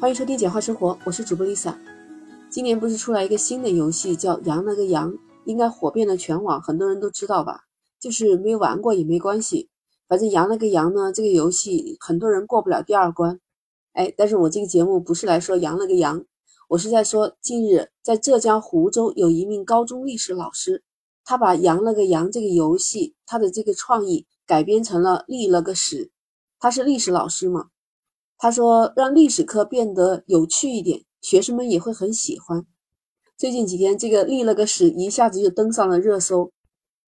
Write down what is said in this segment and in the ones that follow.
欢迎收听简化生活，我是主播 Lisa。今年不是出来一个新的游戏叫“羊了个羊”，应该火遍了全网，很多人都知道吧？就是没玩过也没关系，反正“羊了个羊”呢，这个游戏很多人过不了第二关。哎，但是我这个节目不是来说“羊了个羊”，我是在说，近日在浙江湖州有一名高中历史老师，他把“羊了个羊”这个游戏，他的这个创意改编成了“立了个史”。他是历史老师嘛？他说：“让历史课变得有趣一点，学生们也会很喜欢。”最近几天，这个立了个史一下子就登上了热搜。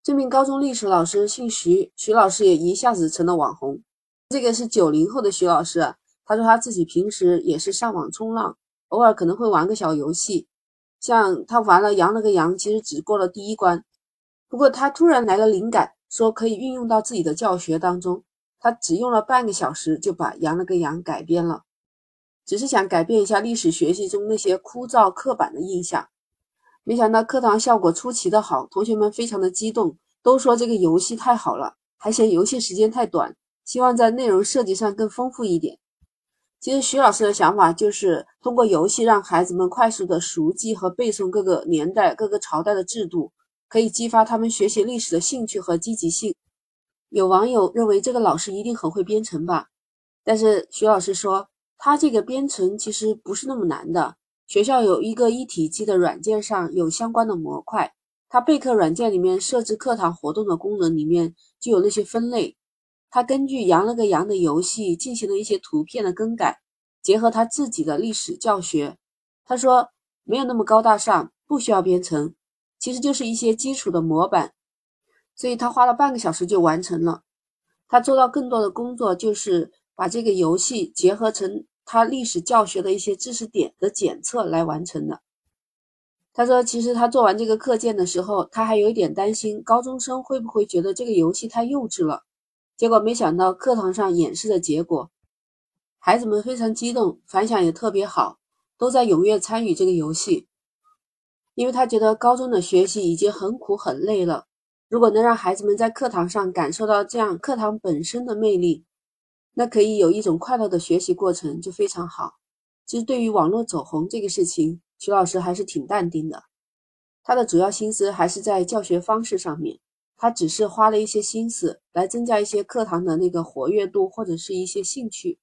这名高中历史老师姓徐，徐老师也一下子成了网红。这个是九零后的徐老师，他说他自己平时也是上网冲浪，偶尔可能会玩个小游戏。像他玩了羊了个羊，其实只过了第一关。不过他突然来了灵感，说可以运用到自己的教学当中。他只用了半个小时就把“羊了个羊”改编了，只是想改变一下历史学习中那些枯燥刻板的印象。没想到课堂效果出奇的好，同学们非常的激动，都说这个游戏太好了，还嫌游戏时间太短，希望在内容设计上更丰富一点。其实徐老师的想法就是通过游戏让孩子们快速的熟记和背诵各个年代、各个朝代的制度，可以激发他们学习历史的兴趣和积极性。有网友认为这个老师一定很会编程吧，但是徐老师说他这个编程其实不是那么难的。学校有一个一体机的软件上有相关的模块，他备课软件里面设置课堂活动的功能里面就有那些分类。他根据羊了个羊的游戏进行了一些图片的更改，结合他自己的历史教学，他说没有那么高大上，不需要编程，其实就是一些基础的模板。所以他花了半个小时就完成了。他做到更多的工作，就是把这个游戏结合成他历史教学的一些知识点的检测来完成的。他说，其实他做完这个课件的时候，他还有一点担心高中生会不会觉得这个游戏太幼稚了。结果没想到课堂上演示的结果，孩子们非常激动，反响也特别好，都在踊跃参与这个游戏，因为他觉得高中的学习已经很苦很累了。如果能让孩子们在课堂上感受到这样课堂本身的魅力，那可以有一种快乐的学习过程，就非常好。其实对于网络走红这个事情，徐老师还是挺淡定的。他的主要心思还是在教学方式上面，他只是花了一些心思来增加一些课堂的那个活跃度或者是一些兴趣。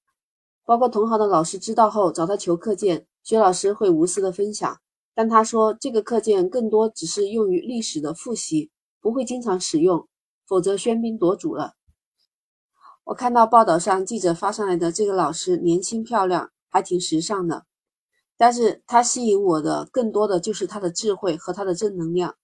包括同行的老师知道后找他求课件，徐老师会无私的分享，但他说这个课件更多只是用于历史的复习。不会经常使用，否则喧宾夺主了。我看到报道上记者发上来的这个老师年轻漂亮，还挺时尚的。但是他吸引我的更多的就是他的智慧和他的正能量。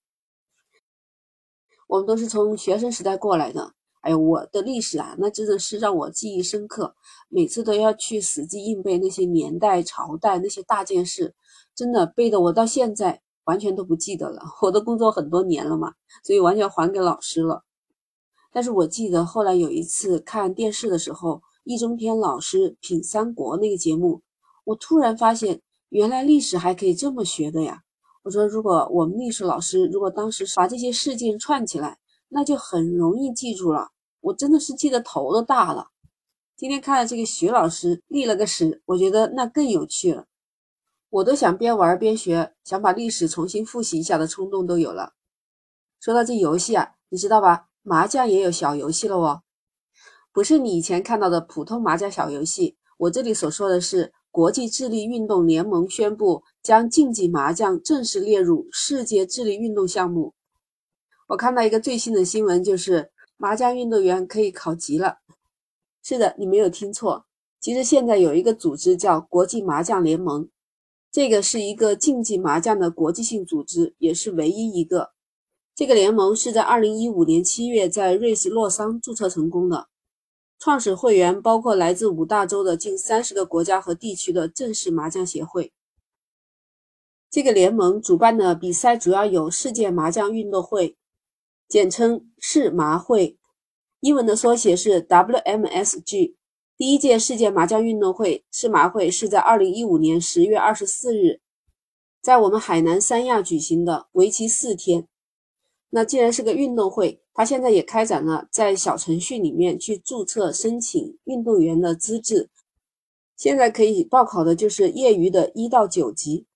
我们都是从学生时代过来的，哎呦，我的历史啊，那真的是让我记忆深刻，每次都要去死记硬背那些年代、朝代那些大件事，真的背的我到现在。完全都不记得了，我都工作很多年了嘛，所以完全还给老师了。但是我记得后来有一次看电视的时候，易中天老师品三国那个节目，我突然发现原来历史还可以这么学的呀！我说如果我们历史老师如果当时把这些事件串起来，那就很容易记住了。我真的是记得头都大了。今天看了这个徐老师立了个史，我觉得那更有趣了。我都想边玩边学，想把历史重新复习一下的冲动都有了。说到这游戏啊，你知道吧？麻将也有小游戏了哦，不是你以前看到的普通麻将小游戏。我这里所说的是国际智力运动联盟宣布将竞技麻将正式列入世界智力运动项目。我看到一个最新的新闻，就是麻将运动员可以考级了。是的，你没有听错，其实现在有一个组织叫国际麻将联盟。这个是一个竞技麻将的国际性组织，也是唯一一个。这个联盟是在二零一五年七月在瑞士洛桑注册成功的，创始会员包括来自五大洲的近三十个国家和地区的正式麻将协会。这个联盟主办的比赛主要有世界麻将运动会，简称世麻会，英文的缩写是 WMSG。第一届世界麻将运动会世麻会是在二零一五年十月二十四日，在我们海南三亚举行的，为期四天。那既然是个运动会，他现在也开展了在小程序里面去注册申请运动员的资质，现在可以报考的就是业余的一到九级，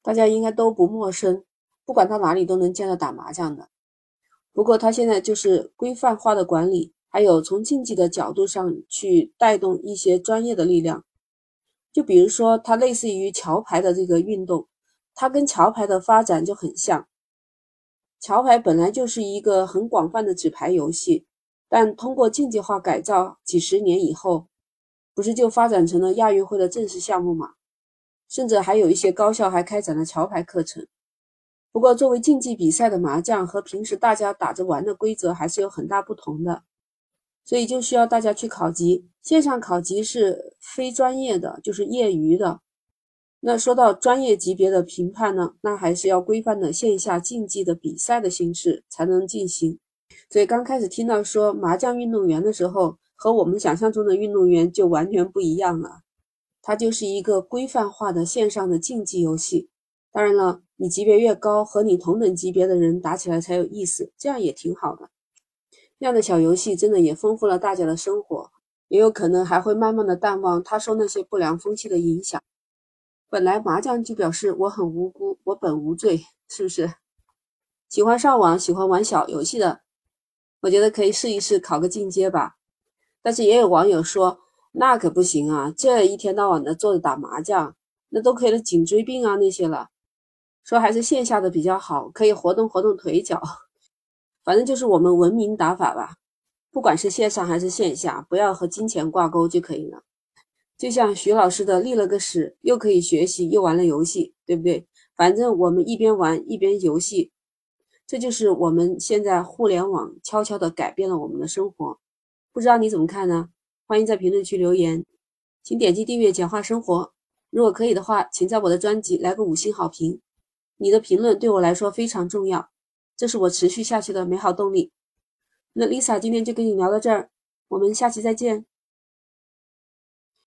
大家应该都不陌生，不管到哪里都能见到打麻将的。不过他现在就是规范化的管理，还有从竞技的角度上去带动一些专业的力量，就比如说它类似于桥牌的这个运动，它跟桥牌的发展就很像。桥牌本来就是一个很广泛的纸牌游戏，但通过竞技化改造，几十年以后，不是就发展成了亚运会的正式项目嘛？甚至还有一些高校还开展了桥牌课程。不过，作为竞技比赛的麻将和平时大家打着玩的规则还是有很大不同的，所以就需要大家去考级。线上考级是非专业的，就是业余的。那说到专业级别的评判呢，那还是要规范的线下竞技的比赛的形式才能进行。所以刚开始听到说麻将运动员的时候，和我们想象中的运动员就完全不一样了。它就是一个规范化的线上的竞技游戏。当然了，你级别越高，和你同等级别的人打起来才有意思，这样也挺好的。这样的小游戏真的也丰富了大家的生活，也有可能还会慢慢的淡忘它受那些不良风气的影响。本来麻将就表示我很无辜，我本无罪，是不是？喜欢上网、喜欢玩小游戏的，我觉得可以试一试考个进阶吧。但是也有网友说，那可不行啊，这一天到晚的坐着打麻将，那都可以了颈椎病啊那些了。说还是线下的比较好，可以活动活动腿脚。反正就是我们文明打法吧，不管是线上还是线下，不要和金钱挂钩就可以了。就像徐老师的立了个誓，又可以学习，又玩了游戏，对不对？反正我们一边玩一边游戏，这就是我们现在互联网悄悄的改变了我们的生活。不知道你怎么看呢？欢迎在评论区留言，请点击订阅《简化生活》。如果可以的话，请在我的专辑来个五星好评，你的评论对我来说非常重要，这是我持续下去的美好动力。那 Lisa 今天就跟你聊到这儿，我们下期再见。